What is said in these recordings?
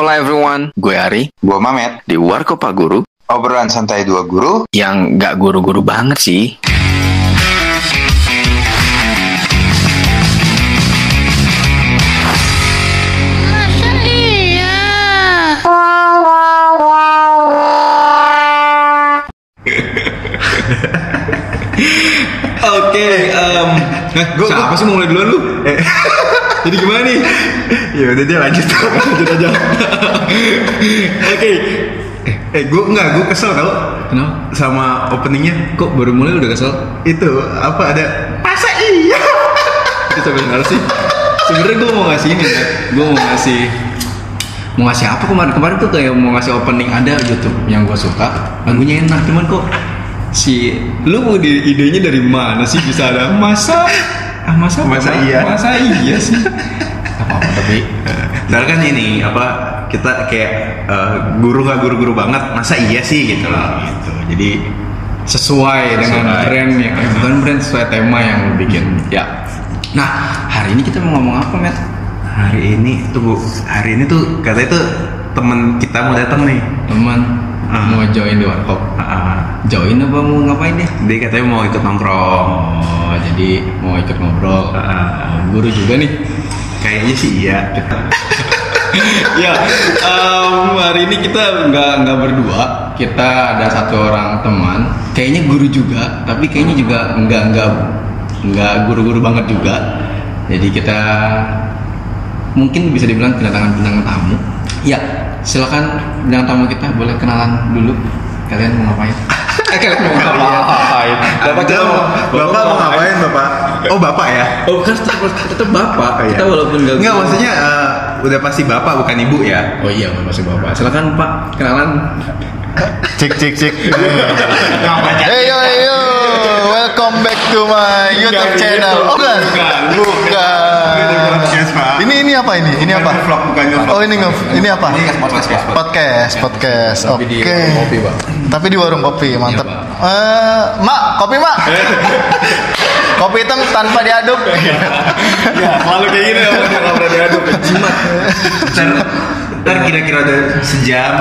Halo everyone, gue Ari Gua Mamet, di Warkop Pak Guru obrolan santai dua guru. yang nggak guru-guru banget sih. Masa iya? Oke, em, eh, Gua- siapa sih mau mulai duluan lu? Jadi gimana nih? Ya udah dia lanjut. Lanjut aja. Oke. Eh, eh gue enggak, gue kesel tau Kenapa? sama openingnya. Kok baru mulai udah kesel? Itu apa ada? Masa iya? Itu sebenarnya sih. Sebenarnya gue mau ngasih ini, gue mau ngasih mau ngasih apa kemarin kemarin tuh kayak mau ngasih opening ada YouTube yang gue suka lagunya enak cuman kok si lu mau di idenya dari mana sih bisa ada masa ah masa apa, Masa Ma? iya? masa iya sih apa apa tapi Soalnya kan ini apa kita kayak eh, guru nggak guru-guru banget, masa iya sih gitu loh. Gitu. Jadi sesuai dengan Sesuai. brand yang eh, bukan brand sesuai tema yang lu bikin ya nah hari ini kita mau ngomong apa met hari ini tunggu hari ini tuh katanya tuh temen kita mau datang nih. teman Ah. mau join di warkop Ah, ah. Join apa mau ngapain deh dia katanya mau ikut nongkrong. Oh, jadi mau ikut ngobrol. Oh, guru juga nih. Kayaknya sih iya. ya, em, hari ini kita nggak nggak berdua. Kita ada satu orang teman. Kayaknya guru juga, tapi kayaknya juga nggak nggak nggak guru-guru banget juga. Jadi kita mungkin bisa dibilang kedatangan bintang tamu. Ya, silakan bintang tamu kita boleh kenalan dulu. Kalian mau ngapain? eh, kalian mau ngapain? Bapak kita mau, bapak mau ngapain bapak? Oh bapak ya? Oh kan tetap, tetap bapak. Oh, iya. Kita walaupun gak Enggak maksudnya eh, udah pasti bapak bukan ibu ya? Oh iya masih bapak. Silakan Pak kenalan. Cek cek cek. Hey yo welcome back to my YouTube channel. Oh bukan, bukan. Ini ini apa ini? Ini apa? Vlog bukan vlog. Oh ini nge ini apa? podcast Podcast, podcast. Oke. Tapi di warung kopi, Pak. Tapi di warung kopi, mantap. Iya, Eh, Mak, kopi Mak. kopi hitam tanpa diaduk. Ya selalu kayak gini ya kalau udah diaduk jimat. Ntar, kira-kira udah sejam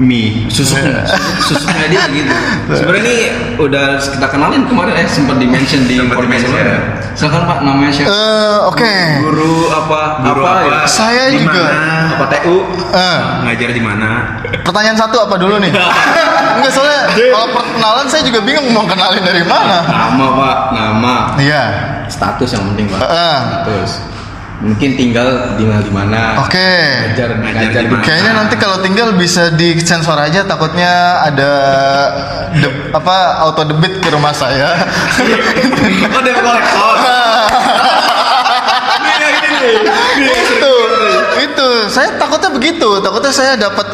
mie Susuknya, susuknya dia gitu. Sebenarnya ini udah kita kenalin kemarin eh sempat di mention di Sempat podcast di-mention. sebelumnya. Silakan Pak namanya siapa? Eh, oke. Guru apa? Guru apa? apa? ya? Saya Di juga. Apa TU? Eh, ngajar di mana? pertanyaan satu apa dulu nih? Enggak soalnya kalau perkenalan saya juga bingung mau kenalin dari mana. Nama Pak, nama. Iya. Status yang penting Pak. Heeh. Status. Mungkin tinggal di mana di mana. Oke. Ngajar Ngajar ngajar di di mana? Kayaknya nanti kalau tinggal bisa disensor aja takutnya ada de- apa auto debit ke rumah saya. Oh, kolektor. itu itu saya takutnya begitu takutnya saya dapat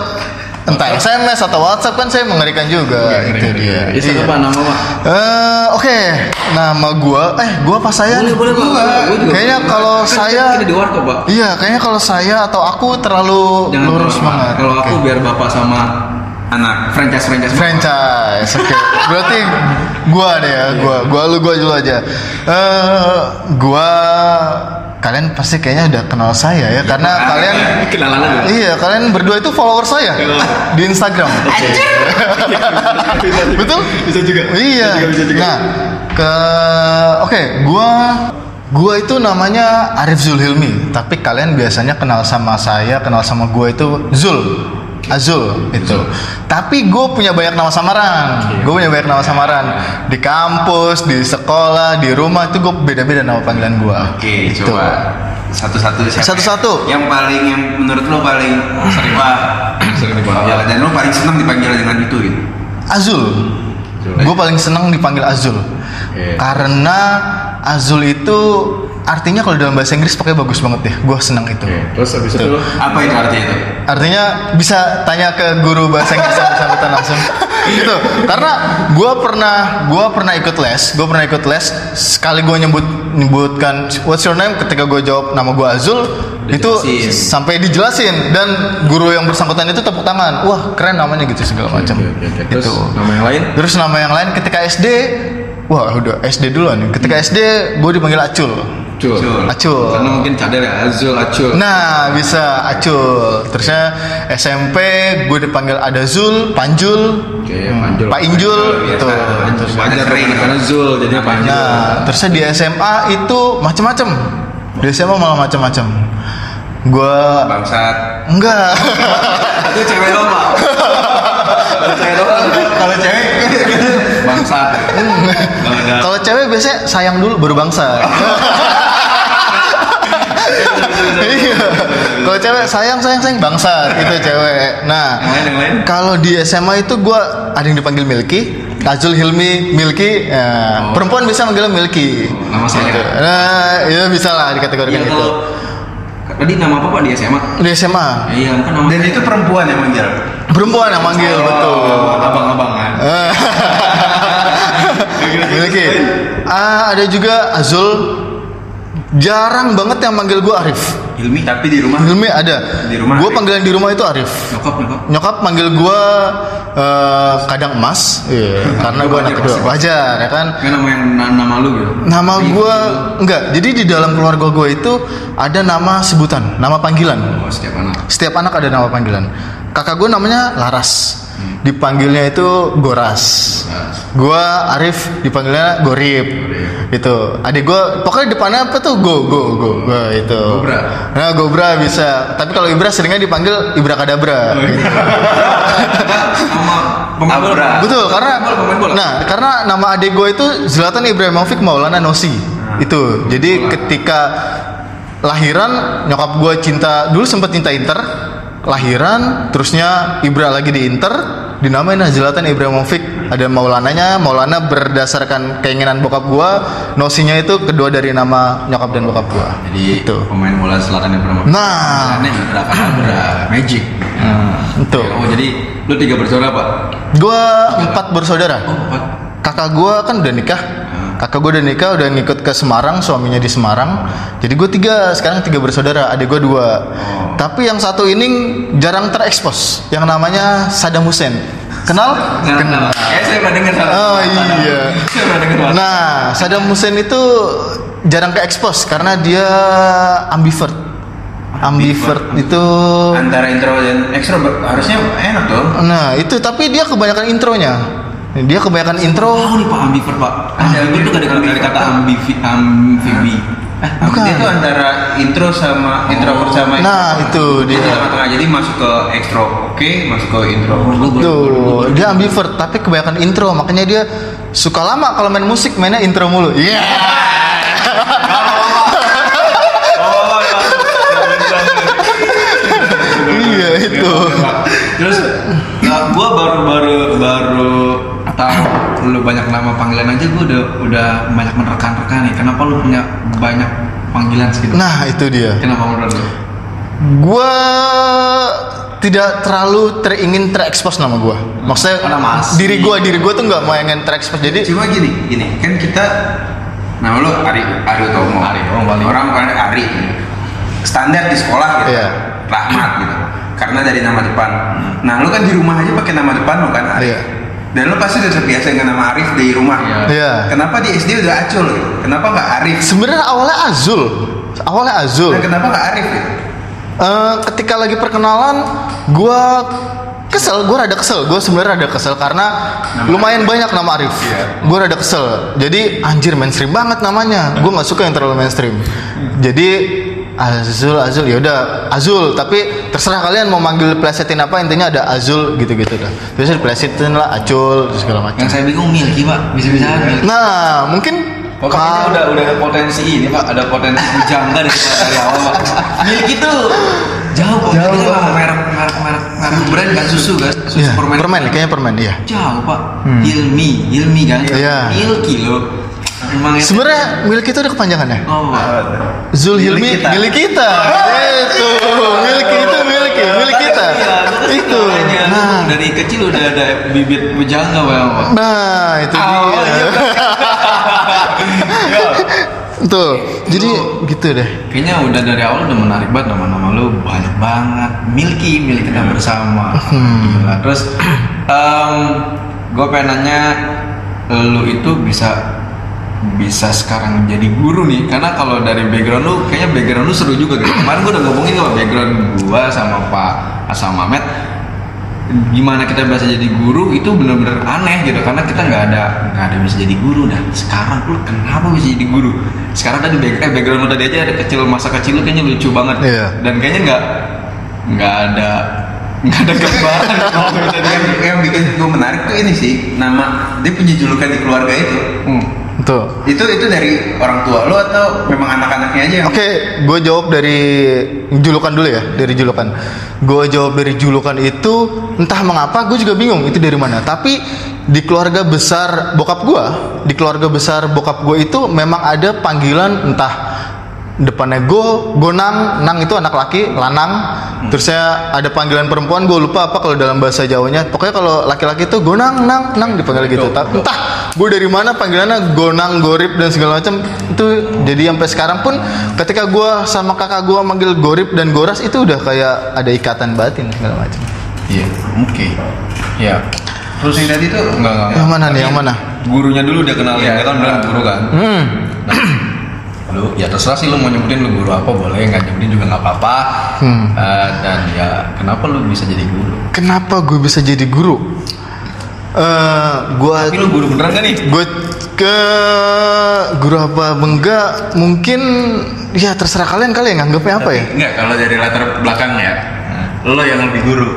entah SMS atau WhatsApp kan saya mengerikan juga itu dia Ya, silakan Iya. Nama Pak. Eh, oke nama gua eh gua apa saya Boleh, boleh, Pak. Gua. Gua juga kayaknya boleh. kalau Kan saya kita di warkop, Pak. iya kayaknya kalau saya atau aku terlalu Jangan lurus terlalu banget Kalau Oke. aku biar bapak sama Anak. franchise franchise franchise oke berarti gua deh ya gua gua lu gua dulu aja eh gua kalian pasti kayaknya udah kenal saya ya karena kalian kenalan aja. iya kalian berdua itu follower saya di Instagram. Betul? Bisa juga. iya. Bisa juga, bisa juga. nah ke oke gua gua itu namanya Arif Zulhilmi tapi kalian biasanya kenal sama saya kenal sama gua itu Zul Azul itu. Tapi gue punya banyak nama samaran. Gue punya banyak nama samaran di kampus, di sekolah, di rumah itu gue beda-beda nama panggilan gue. Oke, Gitu. coba satu-satu siapa? Satu-satu. Yang paling yang menurut lo paling sering Sering dipanggil. ya, dan lo paling senang dipanggil dengan itu gitu. Azul. Gue paling seneng dipanggil Azul. Oke. Karena Azul itu artinya kalau dalam bahasa Inggris pakai bagus banget ya. Gue seneng itu. Oke, terus habis itu Apa itu artinya itu? Artinya bisa tanya ke guru bahasa Inggris yang bersangkutan langsung. itu karena gue pernah gue pernah ikut les, gue pernah ikut les. Sekali gue nyebut nyebutkan what's your name ketika gue jawab nama gue Azul itu Dijelasin. sampai dijelasin dan guru yang bersangkutan itu tepuk tangan. Wah keren namanya gitu segala macam. Oke. Terus Itu. nama yang lain? Terus nama yang lain ketika SD, wah udah SD duluan. nih. Ketika SD gue dipanggil Acul. Acul. Acul. Karena mungkin cadar ya Azul Acul. Nah, bisa Acul. Terusnya SMP gue dipanggil ada Zul, Panjul. Oke, Panjul. Pak Injul, gitu. Terus Wajar karena Zul jadinya Panjul. Nah, terusnya di SMA itu macem-macem. Di SMA malah macem-macem. Gue Bangsat. enggak. Itu cewek dong, Pak. Kalau cewek doang. Kalau cewek, Bangsat. Kalau cewek biasanya sayang dulu baru bangsa. Iya. Kalau cewek sayang sayang sayang bangsa itu cewek. Nah. Kalau di SMA itu gue ada yang dipanggil Milky, Azul Hilmi Milky, ya, perempuan bisa manggil Milky. Oh, nama saya. Gitu. Nah, ya bisa lah Iya dikategorikan gitu. kalau tadi nama apa Pak di SMA? Di SMA, Iya, kan nama Dan itu perempuan yang manggil. perempuan yang manggil betul. Oh, abang-abang kan. Milky. Ah, ada juga Azul. Jarang banget yang manggil gue Arif. Hilmi tapi di rumah. Hilmi ada. Di rumah Gue panggilan di rumah itu Arif. Nyokap nyokap. Nyokap manggil gue eh, kadang emas, iya, karena gue anak kedua. Wajar ya kan. Kan nama yang na- nama lu gitu. Nama gue enggak. Jadi di dalam keluarga gue itu ada nama sebutan, nama panggilan. Oh, setiap anak. Setiap anak ada nama panggilan. Kakak gue namanya Laras. Dipanggilnya itu Goras. Gue Arif dipanggilnya Gorip. Itu. Adik gue pokoknya depannya apa tuh Go Go Go. Go itu. Gobra. Nah, Gobra bisa. Tapi kalau Ibra seringnya dipanggil Ibra Kadabra. gitu. Nama pemain bola. Abra. Betul, karena Pemain bola, pemain nah, karena nama adik gue itu Zlatan Ibrahimovic Maulana Nosi. Itu. Jadi ketika lahiran nyokap gue cinta dulu sempet cinta Inter, lahiran terusnya Ibra lagi di Inter, dinamain Zlatan Ibrahimovic. Ada Maulananya, Maulana berdasarkan keinginan bokap gue, Nosinya itu kedua dari nama nyokap dan bokap gue. Jadi itu. pemain bola selatan yang pernah Nah. Ini Ibra Magic. Itu. Oh jadi lu tiga bersaudara pak? Gue empat bersaudara. Oh empat. kakak gue kan udah nikah kakak gue udah nikah udah ngikut ke Semarang suaminya di Semarang jadi gue tiga sekarang tiga bersaudara adik gue dua tapi yang satu ini jarang terekspos yang namanya Saddam Hussein kenal Kenal. Eh saya pernah dengar salah. Oh, iya. Nah Saddam Hussein itu jarang ke expose karena dia ambivert ambivert itu Antara intro dan extro ber- harusnya enak dong. nah itu tapi dia kebanyakan intronya dia kebanyakan intro Tahu nih pak ambivert pak. Ada Ambivert itu dari kata ambivi amfibi. Eh, Bukan. Dia tuh antara intro sama introvert sama Nah, itu dia. Dia tengah-tengah jadi masuk ke extro oke, masuk ke intro. Tuh, dia ambivert tapi kebanyakan intro, makanya dia suka lama kalau main musik mainnya intro mulu. Iya. Iya itu. Terus uh, gua baru baru baru tahu lu banyak nama panggilan aja gua udah udah banyak menerkan-rekan nih. Kenapa lu punya banyak panggilan segitu? Nah itu dia. Kenapa menurut lu? Gua tidak terlalu teringin terekspos nama gua. Maksudnya Oh, nama asli. diri gua diri gua tuh nggak mau ingin terekspos. Jadi Cuma gini, gini, kan kita nama lu Ari Ari Utomo. Ari, oh, Bali. Orang bukan Ari. Standar di sekolah gitu. Iya. Rahmat gitu. Karena dari nama depan. Nah, lu kan di rumah aja pakai nama depan lu kan Arif. Iya. Dan lu pasti udah terbiasa dengan nama Arif di rumah. Iya. Iya. Kenapa di SD udah Acul gitu? Kenapa nggak Arif? sebenarnya awalnya Azul. Awalnya Azul. Dan kenapa nggak Arif gitu? Eh, ketika lagi perkenalan, gua kesel, gua rada kesel. Gua sebenarnya rada kesel karena lumayan banyak nama Arif. Gua rada kesel. Jadi anjir mainstream banget namanya. Gua nggak suka yang terlalu mainstream. Jadi Azul, Azul, ya udah Azul. Tapi terserah kalian mau manggil plesetin apa intinya ada Azul gitu-gitu dah. Terus plesetin lah Acul segala macam. Yang saya bingung Milky pak, bisa-bisa. Nah mungkin kayaknya udah udah ada potensi ini pak, ada potensi jangga dari dari awal pak. Milky tuh jauh pak, Jauh, Pak. merek merek merek merek brand kan susu kan, susu Iya, permen. permen, kayaknya permen, iya. Jauh pak, Hilmi, Hilmi kan, Iya. Milky lo. Emang ya- Sebenarnya milik itu ada kepanjangannya. Oh, Zul Milik Hilmi kita. milik kita. Itu milik itu milik milik kita. Iya, Itu. Nah, dari kecil udah ada bibit bujangga pak. nah itu Oh, dia. Tuh, jadi gitu deh. Kayaknya udah dari awal udah menarik banget nama-nama lu banyak banget. Milky milik kita bersama. Gila. Terus gue pengen nanya lu itu bisa bisa sekarang jadi guru nih. Karena kalau dari background lu kayaknya background lu seru juga gitu. Kemarin gue udah ngomongin sama background gua sama Pak Asam Mamet gimana kita bisa jadi guru itu bener-bener aneh gitu. Karena kita nggak ada nggak ada bisa jadi guru. Dan sekarang lu kenapa bisa jadi guru? Sekarang tadi back, eh, background lu tadi aja ada kecil masa kecil lu kayaknya lucu banget. Iya. dan kayaknya nggak nggak ada nggak ada gambaran. Yang, yang bikin gue menarik tuh ini sih nama dia punya julukan di keluarga itu. Hmm. Tuh. itu itu dari orang tua lo atau memang anak-anaknya aja Oke, gue jawab dari julukan dulu ya, dari julukan. Gue jawab dari julukan itu, entah mengapa gue juga bingung itu dari mana. Tapi di keluarga besar bokap gue, di keluarga besar bokap gue itu memang ada panggilan entah depannya go, gonang, nang itu anak laki, lanang. Terus saya ada panggilan perempuan, gue lupa apa kalau dalam bahasa Jawanya. Pokoknya kalau laki-laki itu gonang, nang, nang dipanggil gitu. Tapi entah gue dari mana panggilannya gonang, gorip dan segala macam itu jadi sampai sekarang pun ketika gue sama kakak gue manggil gorip dan goras itu udah kayak ada ikatan batin segala macam. Iya, oke. Ya. terus yang tadi tuh Enggak, enggak. Yang mana nih, yang mana? Gurunya dulu udah kenal ya, kan bilang guru kan. Hmm. Lu ya terserah sih lu mau nyebutin lu guru apa boleh, nggak nyebutin juga nggak apa-apa. Hmm. Eh, dan ya kenapa lu bisa jadi guru? Kenapa gue bisa jadi guru? Eh, gue Tapi lu guru beneran kan nih? gue ke guru apa enggak mungkin ya terserah kalian kali ya nganggapnya apa ya enggak kalau dari latar belakangnya lo yang lebih guru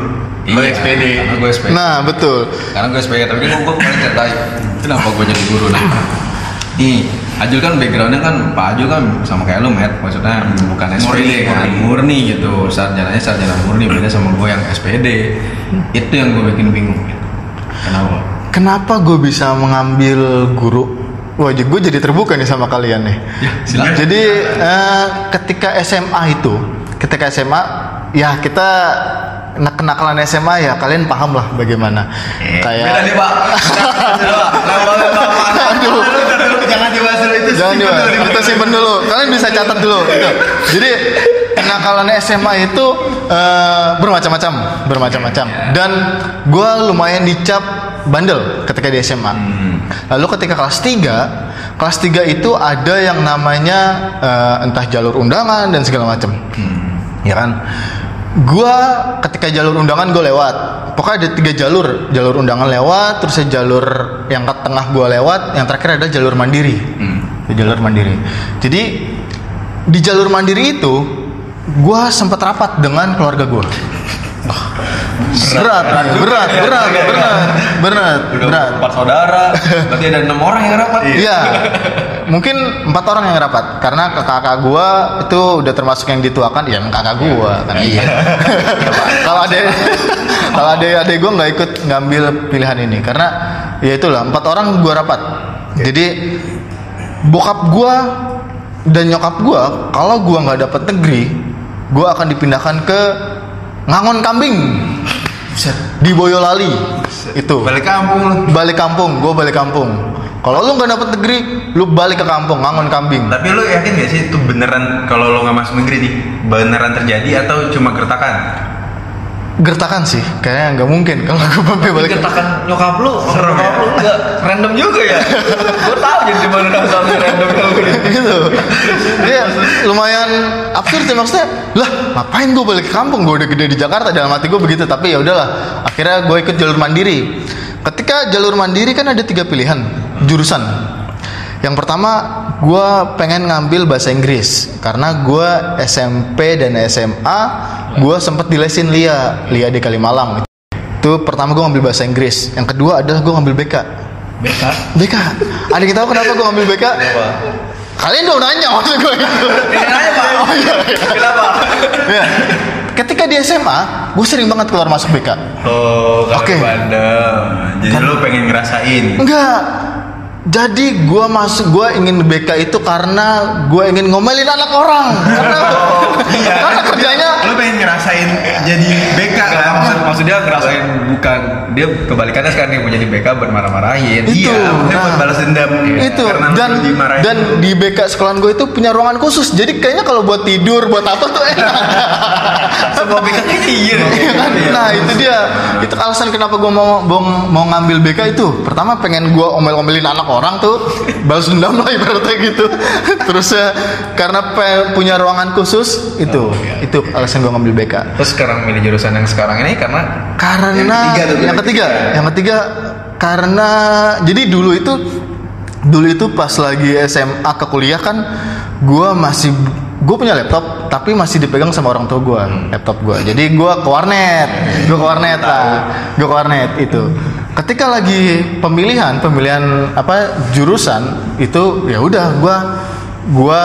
lo Iya, SPD Karena gue SPD. nah betul Karena gue SPD, tapi kan gue kemarin ceritain kenapa gue jadi guru nah. Nih, Ajul kan backgroundnya kan Pak Ajul kan sama kayak lu Matt, maksudnya bukan SPD Murni, kan, murni. murni gitu, sarjananya sarjana murni beda sama gue yang SPD. Itu yang gue bikin bingung gitu. Kenapa? kenapa gue bisa mengambil guru wah gue jadi terbuka nih sama kalian nih silakan. jadi eh, ketika SMA itu ketika SMA ya kita nak kenakalan SMA ya kalian paham lah bagaimana kayak Beda nih Pak. Aduh. jangan dibahas dulu itu Jangan dibahas. Kita simpen dulu. Kalian bisa catat dulu. Itu. Jadi kenakalan SMA itu eh, bermacam-macam, bermacam-macam. Dan gue lumayan dicap bandel ketika di SMA. Lalu ketika kelas 3 kelas 3 itu ada yang namanya eh, entah jalur undangan dan segala macam. Ya kan? Gua ketika jalur undangan gue lewat. Pokoknya ada tiga jalur, jalur undangan lewat, terus ada jalur yang ke tengah gue lewat, yang terakhir ada jalur mandiri. Di jalur mandiri. Jadi di jalur mandiri itu gua sempat rapat dengan keluarga Berat, berat, berat, berat, berat, berat, Udah berat. empat saudara, berarti ada enam orang yang rapat. Iya. Mungkin empat orang yang rapat karena kakak gua itu udah termasuk yang dituakan ya kakak gua kan iya. kalau ada kalau ada adek gua nggak ikut ngambil pilihan ini karena ya itulah empat orang gua rapat. Jadi bokap gua dan nyokap gua kalau gua nggak dapat negeri, gua akan dipindahkan ke Ngangon Kambing. Di Boyolali. Itu. Balik kampung balik kampung. Gue balik kampung. Kalau lu nggak dapet negeri lu balik ke kampung ngangon kambing. Tapi lo yakin gak sih itu beneran kalau lo nggak masuk negeri nih beneran terjadi atau cuma gertakan gertakan sih kayaknya nggak mungkin kalau gue sampai balik. Katakan nyokap lu, Serem nyokap ya? lu enggak random juga ya. gue tahu jadi di mana dasarnya random kalau gitu. Dia lumayan absurd sih maksudnya. Lah ngapain gue balik ke kampung? Gue udah gede di Jakarta dalam hati gue begitu. Tapi ya udahlah akhirnya gue ikut jalur mandiri. Ketika jalur mandiri kan ada tiga pilihan. Jurusan yang pertama gue pengen ngambil bahasa Inggris karena gue SMP dan SMA gue sempet dilesin Lia Lia di Kalimalang itu pertama gue ngambil bahasa Inggris yang kedua adalah gue ngambil BK BK. BK ada kita tahu kenapa gue ngambil BK kalian dong nanya maksud gue itu Nanya Pak. oh iya, iya. Kenapa? Ya. ketika di SMA gue sering banget keluar masuk BK oh kalau Oke. bandel jadi lo pengen ngerasain enggak jadi gue masuk gue ingin BK itu karena gue ingin ngomelin anak orang. Karena Iya. karena kerjanya lo pengen ngerasain jadi BK kan? Maksud, maksud dia ngerasain bukan dia kebalikannya sekarang dia mau jadi BK buat marah-marahin. Itu, iya maksudnya nah. buat balas dendam. Itu. Karena lo dan dan di BK sekolahan gue itu punya ruangan khusus. Jadi kayaknya kalau buat tidur buat apa tuh enak semua BK kayaknya iya. Iya kan? Nah itu dia. Itu alasan kenapa gue mau, mau mau ngambil BK itu. Pertama pengen gue omel-omelin anak orang tuh balas dendam lah ibaratnya gitu. Terus ya karena punya ruangan khusus itu itu alasan gue ngambil BK Terus sekarang milih jurusan yang sekarang ini karena karena Yang ketiga tuh, yang ketiga, ketiga. yang ketiga karena jadi dulu itu dulu itu pas lagi SMA ke kuliah kan gua masih gue punya laptop tapi masih dipegang sama orang tua gua laptop gua. Jadi gua ke warnet gua ke warnet lah gua ke warnet itu ketika lagi pemilihan pemilihan apa jurusan itu ya udah gua gua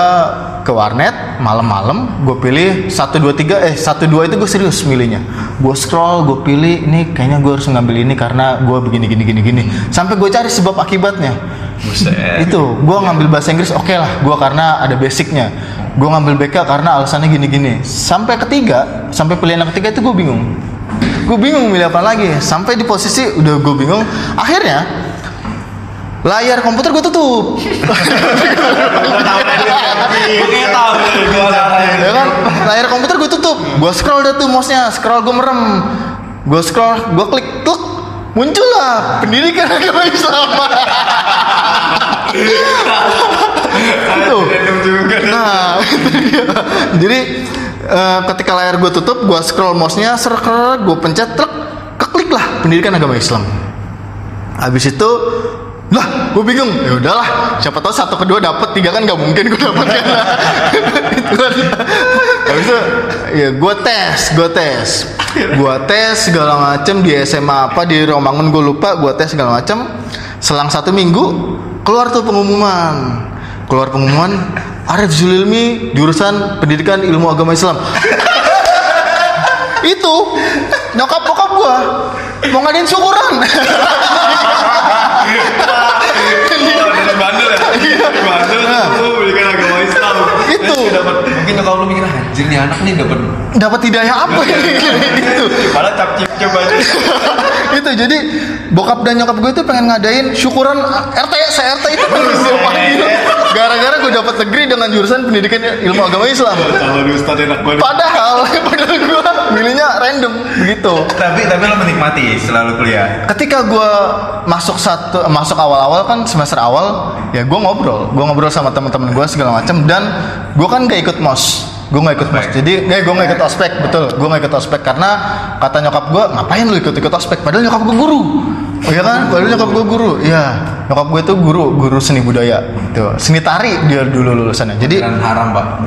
ke warnet malam-malam gue pilih satu dua tiga eh satu dua itu gue serius milihnya. Gue scroll gue pilih ini kayaknya gue harus ngambil ini karena gue begini gini gini gini. Sampai gue cari sebab akibatnya. Buset. itu gue ngambil bahasa Inggris oke lah gue karena ada basicnya. Gue ngambil BK karena alasannya gini gini sampai ketiga sampai pilihan yang ketiga itu gue bingung gue bingung milih apa lagi. Sampai di posisi udah gue bingung akhirnya layar komputer gue tutup. Ya kan? Layar komputer gue tutup. Gue scroll dah tuh mouse-nya. Scroll gue merem. Gue scroll gue klik klik muncullah pendidikan agama Islam. Itu nah jadi eh, ketika layar gue tutup gue scroll mouse-nya ser gue pencet truk keklik lah pendidikan agama Islam. Habis itu lah gue bingung ya udahlah siapa tahu satu kedua dapat tiga kan nggak mungkin gue dapat kan. Itu kan. Habis itu ya gue tes gue tes. Gue tes segala macem di SMA apa di Romangun gue lupa gue tes segala macem. Selang satu minggu keluar tuh pengumuman keluar pengumuman Arif Zulilmi jurusan pendidikan ilmu agama Islam itu nyokap bokap gua mau ngadain syukuran dari bandel ya. Dari bandel. Itu. Mungkin nyokap lu mikir anjir nih anak nih dapat dapat hidayah apa ini? Itu Padahal cap cip aja. itu jadi bokap dan nyokap gue itu pengen ngadain syukuran RT se RT itu. Diapain gara-gara gue dapat negeri dengan jurusan pendidikan ilmu agama Islam. Kalau di Ustadz enak banget. padahal padahal gue milihnya random begitu. Tapi tapi lo menikmati selalu kuliah. ketika gue masuk satu masuk awal-awal kan semester awal ya gue ngobrol. Gue ngobrol sama teman-teman gue segala macam dan gue kan gak ikut mos gue gak ikut mos jadi eh, gue gak ikut ospek betul gue gak ikut ospek karena kata nyokap gue ngapain lu ikut ikut ospek padahal nyokap gue guru oh iya kan padahal nyokap gue guru iya nyokap gue itu guru guru seni budaya itu seni tari dia dulu lulusannya jadi Dan haram pak.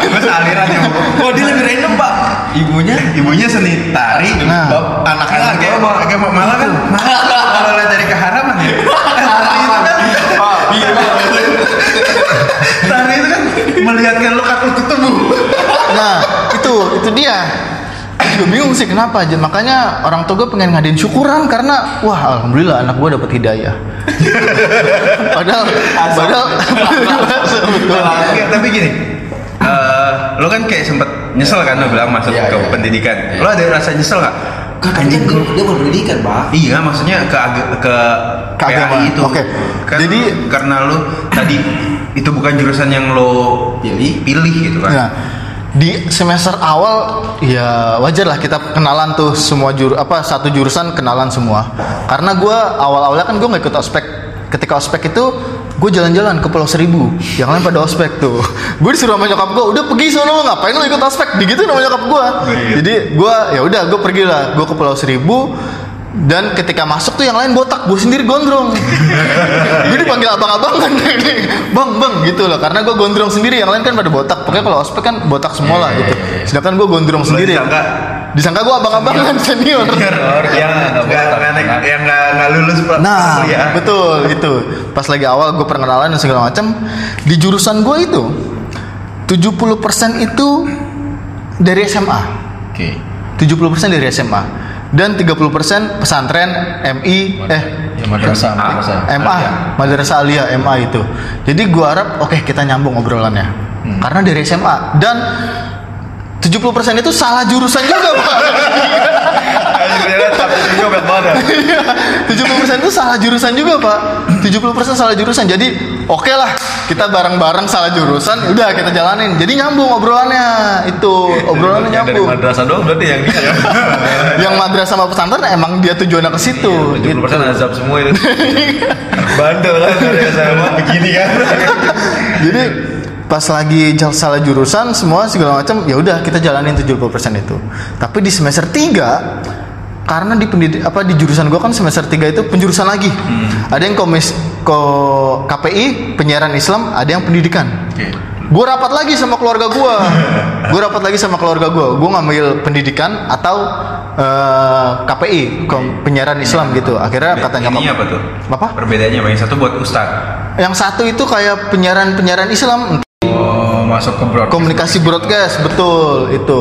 Gue alirannya. Oh dia lebih random pak. Ibunya ibunya seni tari. Nah. Anaknya agama agama malah kan malah kalau lihat dari keharaman ya. Tari itu kan. Iya. Tari itu kan melihatkan lo kaku tubuh. Nah, itu itu dia. Gue bingung sih kenapa aja. Makanya orang tua gue pengen ngadain syukuran karena wah alhamdulillah anak gue dapet hidayah. padahal padahal betul. Oke, tapi gini, eh, lo kan kayak sempet nyesel kan lo bilang masuk Iya, ke iya. pendidikan. Lo ada rasa nyesel nggak? Kan anjing dia dia berpendidikan, Pak. Iya, maksudnya ke ke Ke agama. Itu. Oke. Kan Jadi- karena lo tadi itu bukan jurusan yang lo pilih, pilih gitu kan. Nah, di semester awal ya wajar lah kita kenalan tuh semua juru apa satu jurusan kenalan semua. Karena gue awal-awalnya kan gue nggak ikut ospek. Ketika ospek itu gue jalan-jalan ke Pulau Seribu, yang lain pada ospek tuh. Gue disuruh sama nyokap gue, udah pergi sono ngapain lu ikut ospek? Begitu sama nyokap gue. Iya. Jadi gue ya udah gue pergi lah, gue ke Pulau Seribu. Dan ketika masuk tuh yang lain botak, gue sendiri gondrong. gue dipanggil abang-abangan. Bang bang gitu loh. Karena gue gondrong sendiri. Yang lain kan pada botak. Pokoknya kalau ospek kan botak semua lah gitu. Sedangkan gue gondrong sendiri. disangka? Disangka gue abang-abangan senior. yang nggak yang nggak lulus nah kuliah. betul itu pas lagi awal gue perkenalan dan segala macam di jurusan gue itu 70% itu dari SMA Oke. 70% dari SMA dan 30% pesantren MI eh Ya madrasah. MA, Madrasah Aliyah MA itu. Jadi gua harap oke kita nyambung obrolannya. Karena dari SMA dan 70% itu salah jurusan juga, Pak. Iya, 70% itu salah jurusan juga, Pak. 70% salah jurusan. Jadi oke lah kita bareng-bareng salah jurusan udah kita jalanin jadi nyambung obrolannya itu obrolannya Yang dari nyambung madrasah doang berarti yang dia ya. yang madrasah sama pesantren emang dia tujuannya ke situ Iya, gitu. 70% azab semua itu. Bandel kan dari SMA begini kan. jadi pas lagi salah jurusan semua segala macam ya udah kita jalanin 70% itu. Tapi di semester 3 karena di pendidik apa di jurusan gua kan semester 3 itu penjurusan lagi. Ada yang komis ko KPI penyiaran Islam ada yang pendidikan. Gue rapat lagi sama keluarga gue gue rapat lagi sama keluarga gue gue ngambil pendidikan atau eh, KPI kom- penyiaran Islam gitu. Akhirnya kata nyokap Ininya apa tuh? apa? Perbedaannya apa? Yang satu buat ustad. yang satu itu kayak penyiaran penyiaran Islam Oh, masuk ke broadcast. komunikasi broadcast betul itu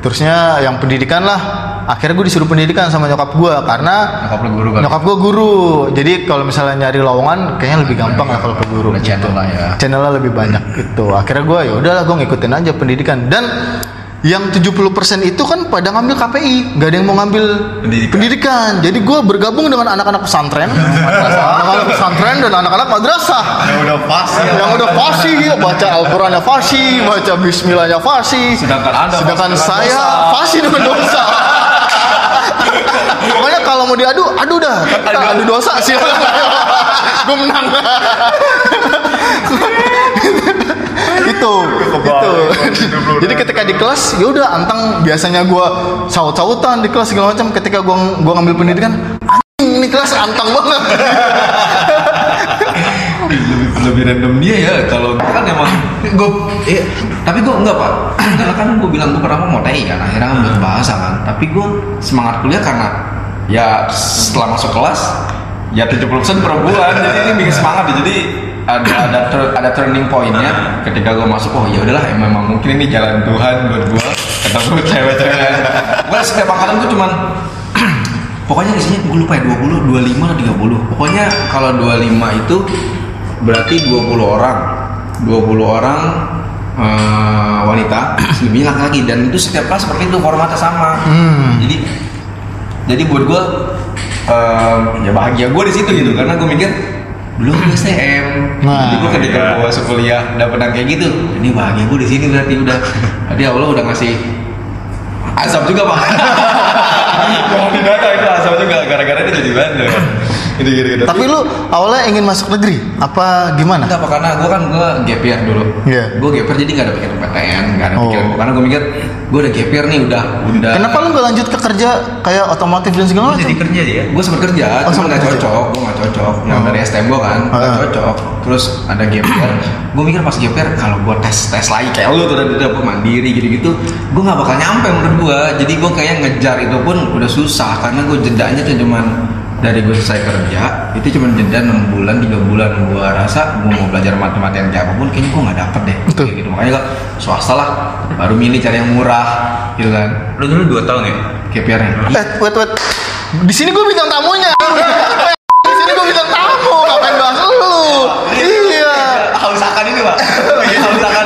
terusnya yang pendidikan lah akhirnya gue disuruh pendidikan sama nyokap gue karena Nyokap guru kan? nyokap gue guru jadi kalau misalnya nyari lowongan kayaknya lebih gampang lah kalau ke guru channel lah ya. channelnya lebih banyak gitu akhirnya gue ya udahlah gue ngikutin aja pendidikan dan yang 70% itu kan pada ngambil KPI nggak ada yang mau ngambil Pendidikan. pendidikan, jadi gue bergabung dengan anak-anak pesantren. Anak-anak pesantren dan anak-anak madrasah. Yang udah ya. yang udah fasih baca Al-Qurannya fasih baca Bismillahnya fasih. Sedangkan Anda sedangkan fasih saya dosa. fasih dengan dosa. Pokoknya kalau mau diadu adu dah. Tapi tak adu dosa silakan gue menang itu itu jadi ketika di kelas ya udah antang biasanya gue saut-sautan di kelas segala macam. Ketika gue gua ngambil pendidikan anjing ini kelas antang banget. Lebih, lebih random dia ya kalau kan emang gue eh, tapi gue enggak pak. Karena kan gue bilang gue pernah mau TI kan akhirnya ambil bahasa kan. Tapi gue semangat kuliah karena ya setelah masuk kelas ya 70% per bulan jadi ini bikin semangat ya. Jadi ada ada tur- ada turning pointnya. Ketika gue masuk oh ya udahlah emang, emang mungkin ini jalan Tuhan buat gue ketemu cewek-cewek. Gue setiap angkatan gue cuman pokoknya isinya gue lupa ya 20, 25 atau 30 pokoknya kalau 25 itu berarti 20 orang. 20 orang eh, wanita lebih laki-laki dan itu setiap kelas seperti itu formatnya sama. Jadi jadi buat gue ya bahagia gue di situ gitu. Karena gue mikir belum gue STM Nah, jadi gue ketika iya. gue masuk kuliah dapet yang kayak gitu. Ini bahagia gue di sini berarti udah. Tadi Allah udah ngasih azab juga pak. Mau di data itu azab juga gara-gara dia jadi bandel gitu gitu gitu tapi lu awalnya ingin masuk negeri apa gimana Enggak, apa karena gue kan gue gap year dulu. Iya. Gue gap year jadi nggak ada pikiran PTN, nggak ada Oh. pikiran. Karena gue mikir gue udah gap year nih, udah udah. kenapa lu nggak lanjut ke kerja kayak otomotif dan segala macam Jadi kerja dia. Gue sempat kerja, Oh, cuma kerja. cocok, gue nggak cocok. Yang Oh. dari STM gue kan nggak Ah. cocok. Terus ada gap year, gue mikir pas gap year kalau gue tes tes lagi kayak lu tuh udah udah gua mandiri gitu-gitu, gue nggak bakal nyampe menurut gue. Jadi gue kayak ngejar itu pun udah susah karena gue jedanya tuh cuman dari gue selesai kerja itu cuma jeda 6 bulan 3 bulan. Gue rasa gue mau belajar matematika yang kayak apa pun kayaknya gue nggak dapet deh. Betul. Kayak gitu. Makanya kan swasta lah. Baru milih cari yang murah gitu kan. Lu dulu 2 tahun ya? KPR-nya eh wait wait di sini gue bintang tamunya. Di sini gue bintang tamu. Ngapain bahas lu? Iya. Haus akan ini pak. Haus akan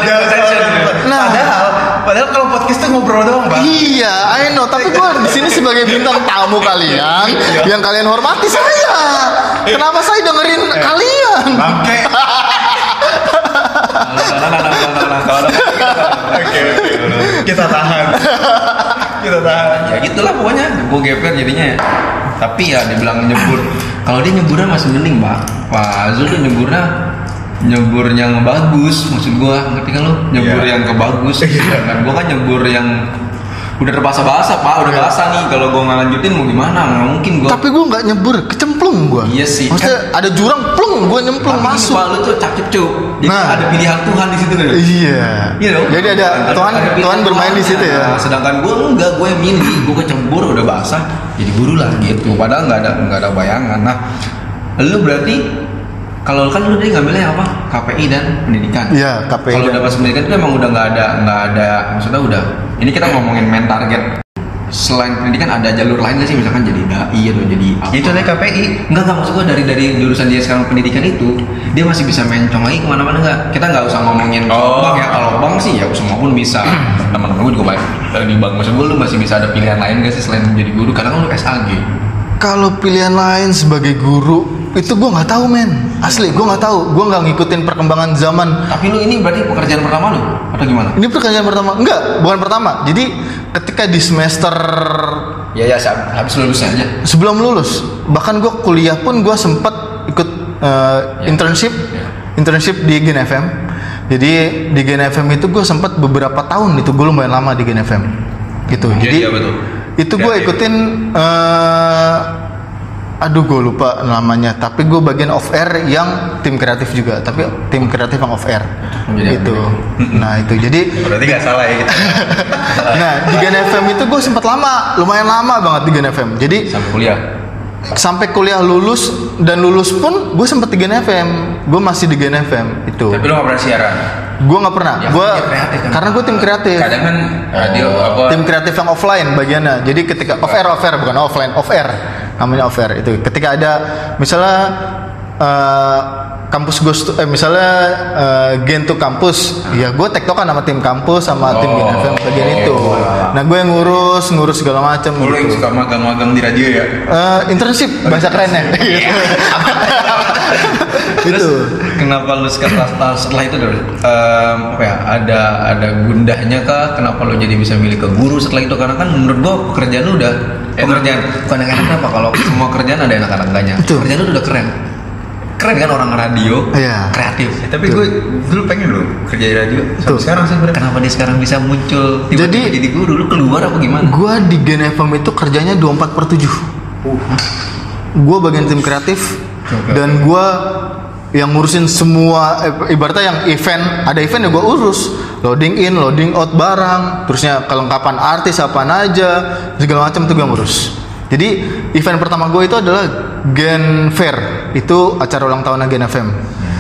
Nah. padahal padahal kalau podcast tuh ngobrol doang pak. Iya, I know. Tapi gue di sini sebagai bintang tamu kalian, yang kalian hormati saya. Kenapa saya dengerin kalian? Bangke. Oke oke. Kita tahan. Kita tahan. ya gitulah pokoknya gue GPR jadinya ya tapi ya dibilang nyebur kalau dia nyeburnya masih mending pak Pak Azul tuh nyeburnya nyebur yang bagus maksud gua ngerti kan lu nyebur Iya. yang ke bagus kan gua kan nyebur yang udah terbasa-basa pak udah basah nih kalau gua nggak lanjutin mau gimana nggak mungkin gua Tapi gue nggak nyebur, kecemplung gue. Iya sih, Maksudnya ada jurang, plung, gue nyemplung Tapi masuk. Pak lu tuh cakep cuy jadi Nah. ada pilihan Tuhan di situ kan Iya. Iya dong. Jadi ada Tuhan, pilihan Tuhan bermain di situ ya. Nah, sedangkan gue enggak, gue milih, gue kecembur udah basah, jadi guru lah gitu. Padahal nggak ada nggak ada bayangan. Nah, lu berarti kalau kan lu tadi ngambilnya apa? KPI dan pendidikan. Iya, KPI Kalau udah pas pendidikan itu emang udah nggak ada nggak ada maksudnya udah. Ini kita ngomongin main target. Selain pendidikan ada jalur lain nggak sih misalkan jadi dai atau jadi apa? Itu dari KPI. Enggak, enggak maksud gue dari dari jurusan dia sekarang pendidikan itu dia masih bisa mencong lagi ke mana-mana enggak? Kita nggak usah ngomongin Oh. bank ya kalau bank sih ya semua pun bisa. Teman-teman gue juga banyak dari bank maksud gue lu masih bisa ada pilihan lain gak sih selain menjadi guru? Karena kan lu SAG. Kalau pilihan lain sebagai guru, itu gue nggak tahu men. Asli gue nggak tahu. Gue nggak ngikutin perkembangan zaman. Tapi lu ini berarti pekerjaan pertama lu atau gimana? ini pekerjaan pertama. Enggak bukan pertama. Jadi ketika di semester Ya ya habis lulus aja. sebelum lulus bahkan gue kuliah pun gue sempat ikut eh, internship. Internship di Gen FM jadi di Gen FM itu gue sempat beberapa tahun itu. Gue lumayan lama di Gen FM gitu. Jadi jadi apa tuh? Itu gue ikutin eh, aduh gue lupa namanya. Tapi gue bagian off air yang tim kreatif juga. Tapi tim kreatif yang off air. Jadi gitu. nah itu. Jadi Berarti nggak salah ya gitu. nah di Gen FM itu gue sempat lama. Lumayan lama banget di Gen FM jadi Sampai kuliah. Sampai kuliah lulus dan lulus pun gue sempet di Gen FM gue masih di Gen FM itu. Tapi lu gak pernah siaran. gue nggak pernah. Ya, gue kan. karena gue tim kreatif. Kadang kan radio apa? Tim kreatif yang offline bagiannya. Jadi ketika off air off air bukan offline off air. Namanya off air itu. Ketika ada misalnya eh, kampus gue eh, misalnya eh, gen tuh kampus ya gue tektokan sama tim kampus sama tim Gen Oh. FM bagian itu. nah gue yang ngurus ngurus segala macam lu yang gitu. suka magang-magang di radio ya? Eh, internship bahasa kerennya. Terus itu kenapa lu setelah setelah, setelah itu Dul? Em, apa ya ada ada gundahnya kah? Kenapa lu jadi bisa milih ke guru setelah itu? Karena kan menurut gua pekerjaan lu udah pekerjaan. bukan yang enak apa kalau semua kerjaan ada enak enaknya Betul. pekerjaan lu udah keren keren kan orang radio Iya. kreatif Tapi gue dulu pengen dulu kerja di radio. Tuh. Sampai sekarang sih sebenarnya. kenapa dia sekarang bisa muncul tiba-tiba Jadi- jadi guru lu keluar apa gimana gue di Gen FM itu kerjanya 24 per 7 gue bagian tim kreatif dan gue yang ngurusin semua eh, ibaratnya yang event ada event ya gue urus loading in loading out barang terusnya kelengkapan artis apa aja segala macam tuh gue ngurus jadi event pertama gue itu adalah Gen Fair. Itu acara ulang tahun Gen FM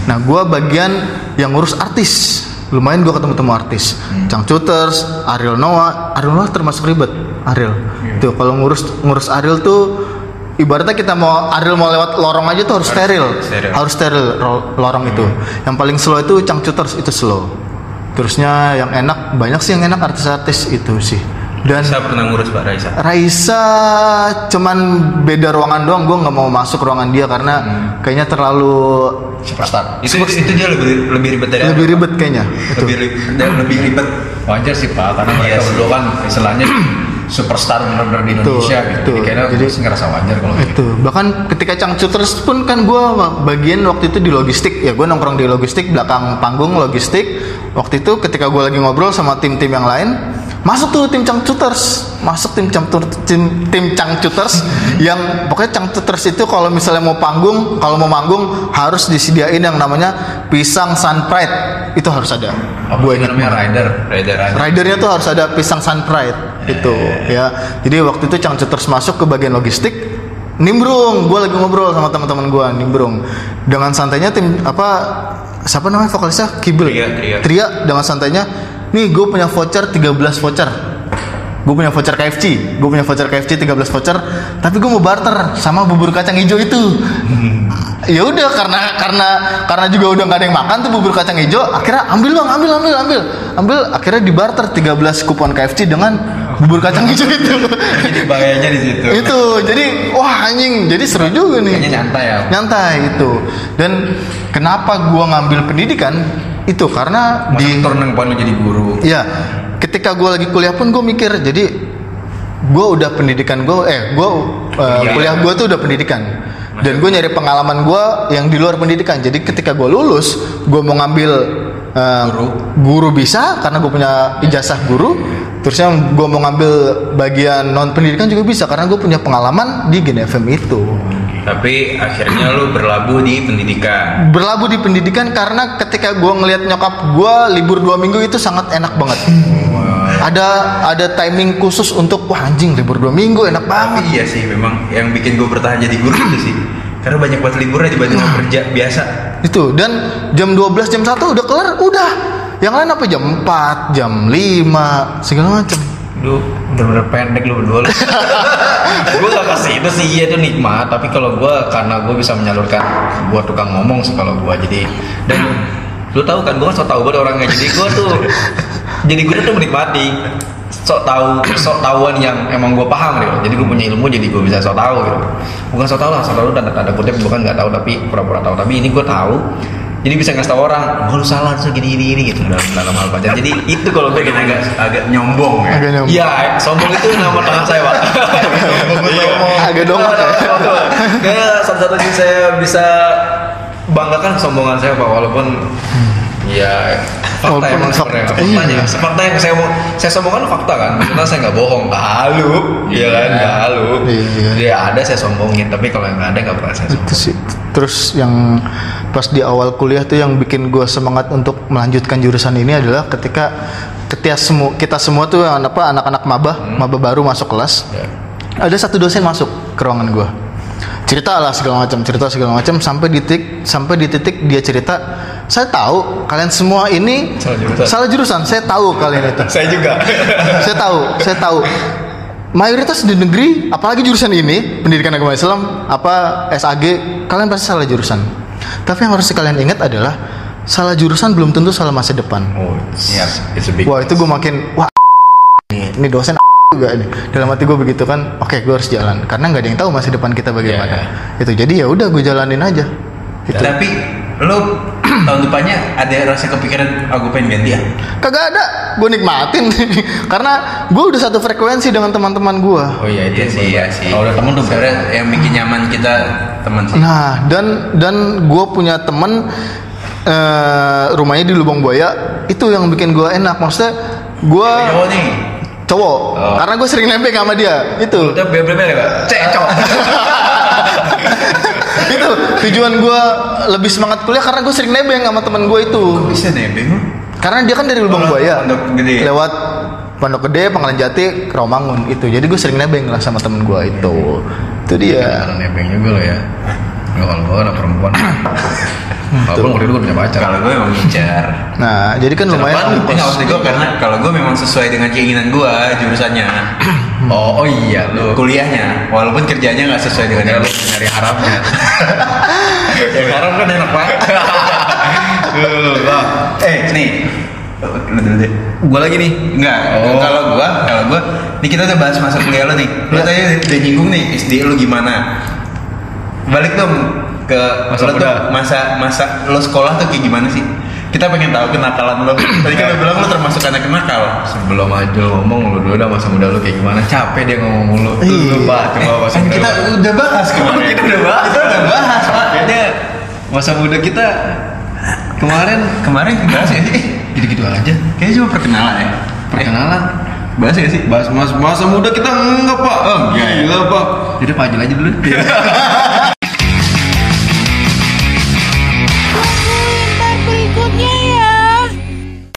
nah gue bagian yang ngurus artis. Lumayan gue ketemu temu artis Cangcuters Ariel Noah. Ariel Noah termasuk ribet Ariel. Tuh kalau ngurus ngurus Ariel tuh ibaratnya kita mau Ariel mau lewat lorong aja tuh harus steril. steril. harus steril ro- lorong itu. Yang paling slow itu Cangcuters itu slow. Terusnya yang enak banyak sih yang enak artis-artis itu sih dan Saya pernah ngurus Pak Raisa. Raisa cuman beda ruangan doang gue nggak mau masuk ruangan dia karena kayaknya terlalu superstar Itu itu dia lebih lebih ribet dari lebih ribet kayaknya. Itu. Lebih ribet, dan lebih ribet. wajar sih pak karena mereka Iya sih. berdua kan istilahnya superstar benar-benar di Indonesia gitu. Betul. jadi kayaknya Jadi- ngerasa wajar kalau gitu. Itu bahkan ketika Cangcuters pun kan gue bagian waktu itu di logistik. Ya gue nongkrong di logistik belakang panggung logistik. Waktu itu ketika gue lagi ngobrol sama tim-tim yang lain masuk tuh tim Cangcuters masuk tim Cangtur tim tim Cangcuters yang pokoknya Cangcuters itu kalau misalnya mau panggung kalau mau manggung harus disediain yang namanya pisang sun pride. Itu harus ada. Gue sih namanya? rider. Rider. Ridernya tuh harus ada pisang sun pride. Itu ya. Jadi waktu itu Cangcuters masuk ke bagian logistik nimbrung, gue lagi ngobrol sama teman-teman gue nimbrung. Dengan santainya tim apa siapa namanya vokalisnya? Kibel Tria, Tria. dengan santainya nih gue punya voucher 13 voucher. Gue punya voucher KFC gue punya voucher KFC 13 voucher. Tapi gue mau barter sama bubur kacang hijau itu. Ya udah karena karena karena juga udah nggak ada yang makan tuh bubur kacang hijau akhirnya ambil bang ambil ambil ambil. Ambil akhirnya dibarter 13 kupon KFC dengan bubur kacang hijau itu. Jadi bahayanya di situ. Itu jadi wah anjing. Jadi seru juga nih. Kayaknya nyantai ya. Nyantai itu. Dan kenapa gua ngambil pendidikan itu karena di di turun jadi guru. Ya ketika gua lagi kuliah pun gue mikir jadi gue udah pendidikan gue eh gue uh, kuliah gue tuh udah pendidikan. Dan gue nyari pengalaman gue yang di luar pendidikan. Jadi ketika gue lulus gue mau ngambil uh, Guru. guru bisa karena gue punya ijazah guru. Terusnya gue mau ngambil bagian non pendidikan juga bisa karena gue punya pengalaman di Gen FM itu Tapi akhirnya lu berlabuh di pendidikan. berlabuh di pendidikan karena ketika gue ngelihat nyokap gue libur dua minggu itu sangat enak banget. Ada ada timing khusus untuk wah anjing libur dua minggu enak banget. Tapi iya sih memang yang bikin gue bertahan jadi guru itu sih. Karena banyak banget liburnya dibanding sama kerja biasa. itu dan jam 12 jam 1 udah kelar udah. Yang lain apa? Jam 4 jam 5 segala macam lu bener-bener pendek lu berdua lu. Gue gak kasih itu sih iya itu nikmat. Tapi kalau gue karena gue bisa menyalurkan gue tukang ngomong sih kalau gue jadi dan lu tahu kan gue kan so tau banget orangnya. Jadi gue tuh jadi gue tuh menikmati sok tahu sok tahuan yang emang gue paham gitu. Jadi gue punya ilmu jadi gue bisa sok tahu gitu. Bukan sok tahu lah sok tahu tanda tanda kutip bukan nggak tahu tapi pura-pura tahu. Tapi ini gue tahu jadi bisa ngasih tahu orang oh lu salah lu gini gini gini gitu dalam dalam hal pacaran jadi itu kalau gue Bikin agak agak nyombong ya. agak nyombong Iya, sombong itu nama tengah saya, Pak. Agak dongkot ya. Kayak satu-satunya saya bisa banggakan kesombongan saya, Pak, walaupun ya fakta Walaupun emang fakta, sebenarnya iya. faktanya fakta yang saya mau saya sombongkan fakta kan. Maksudnya saya nggak bohong. Nggak halu. Iya kan? Nggak halu. Iya, iya. dia ada saya sombongin tapi kalau yang nggak ada nggak pernah saya sombong itu sih. Terus yang pas di awal kuliah tuh yang bikin gue semangat untuk melanjutkan jurusan ini adalah ketika ketika semua kita semua tuh yang apa anak-anak maba maba baru masuk kelas Ya. ada satu dosen masuk ke ruangan gue cerita lah segala macam cerita segala macam sampai di titik sampai di titik dia cerita saya tahu kalian semua ini Salah jurusan." salah jurusan saya tahu kalian itu saya juga saya tahu, saya tahu. Mayoritas di negeri, apalagi jurusan ini, pendidikan agama Islam, apa SAG, kalian pasti salah jurusan. Tapi yang harus kalian ingat adalah salah jurusan belum tentu salah masa depan. oh Iya. it's a big Wah itu gue makin wah ini dosen juga nih. Dalam hati gue begitu kan, oke gue harus jalan karena nggak ada yang tahu masa depan kita bagaimana. Iya, Itu jadi ya udah gue jalanin aja. Gitu. Tapi lo tahun depannya ada rasa kepikiran aku pengen ganti ya? Kagak ada, gue nikmatin karena gue udah satu frekuensi dengan teman-teman gue. oh iya itu Iya sih, iya sih. kalau udah temen tuh Sebenarnya yang bikin nyaman kita teman sih. Nah, dan dan gue punya temen eh, rumahnya di Lubang Buaya, itu yang bikin gue enak. Maksudnya gue Oh cowok, karena gue sering nempel sama dia. Itu, udah ya pak? Cecok. itu tujuan gue lebih semangat kuliah karena gue sering nebeng sama temen gue itu. Bisa nebeng? Karena dia kan dari Lubang Oh, Buaya, lewat Pondok Gede, Pangkalan Jati, ke Romangun itu. Jadi gue sering nebeng lah sama temen gue itu. Itu dia. Nebeng juga lo ya Nggak kalau gue anak perempuan Walaupun waktu itu gue punya pacar Kalau gue emang ngincar. Nah, jadi kan lumayan. Nggak usah gue karena kalau gue memang sesuai dengan keinginan gue jurusannya. Oh, oh iya lo Kuliahnya, walaupun kerjanya nggak sesuai dengan lo nyari harapnya Yang harap kan enak pak Eh, nih. Lu dulu deh. Gue lagi nih Enggak, Oh. kalau gua, kalau gua, nih kita udah bahas masa kuliah lo nih. Lo Ya. tadi udah nyinggung nih SD lo gimana. Balik dong ke Masa lo tuh masa masa lo sekolah tuh kayak gimana sih? Kita pengen tahu kenakalan lo. Tadi kan lo bilang lo termasuk anak nakal. Sebelum aja ngomong lu dulu dah masa muda lu kayak gimana Capek dia ngomong mulu Iya. lu pak Coba masa Kan muda kita udah bahas kemarin. kita udah bahas Kita udah bahas pak. Kayaknya masa muda kita Kemarin Kemarin bahas ya sih. Gitu-gitu aja Kayaknya cuma perkenalan ya. Perkenalan Bahas ya sih. Bahas mas, masa muda kita enggak pak Oh, enggak ya? Enggak pak Jadi Pak aja dulu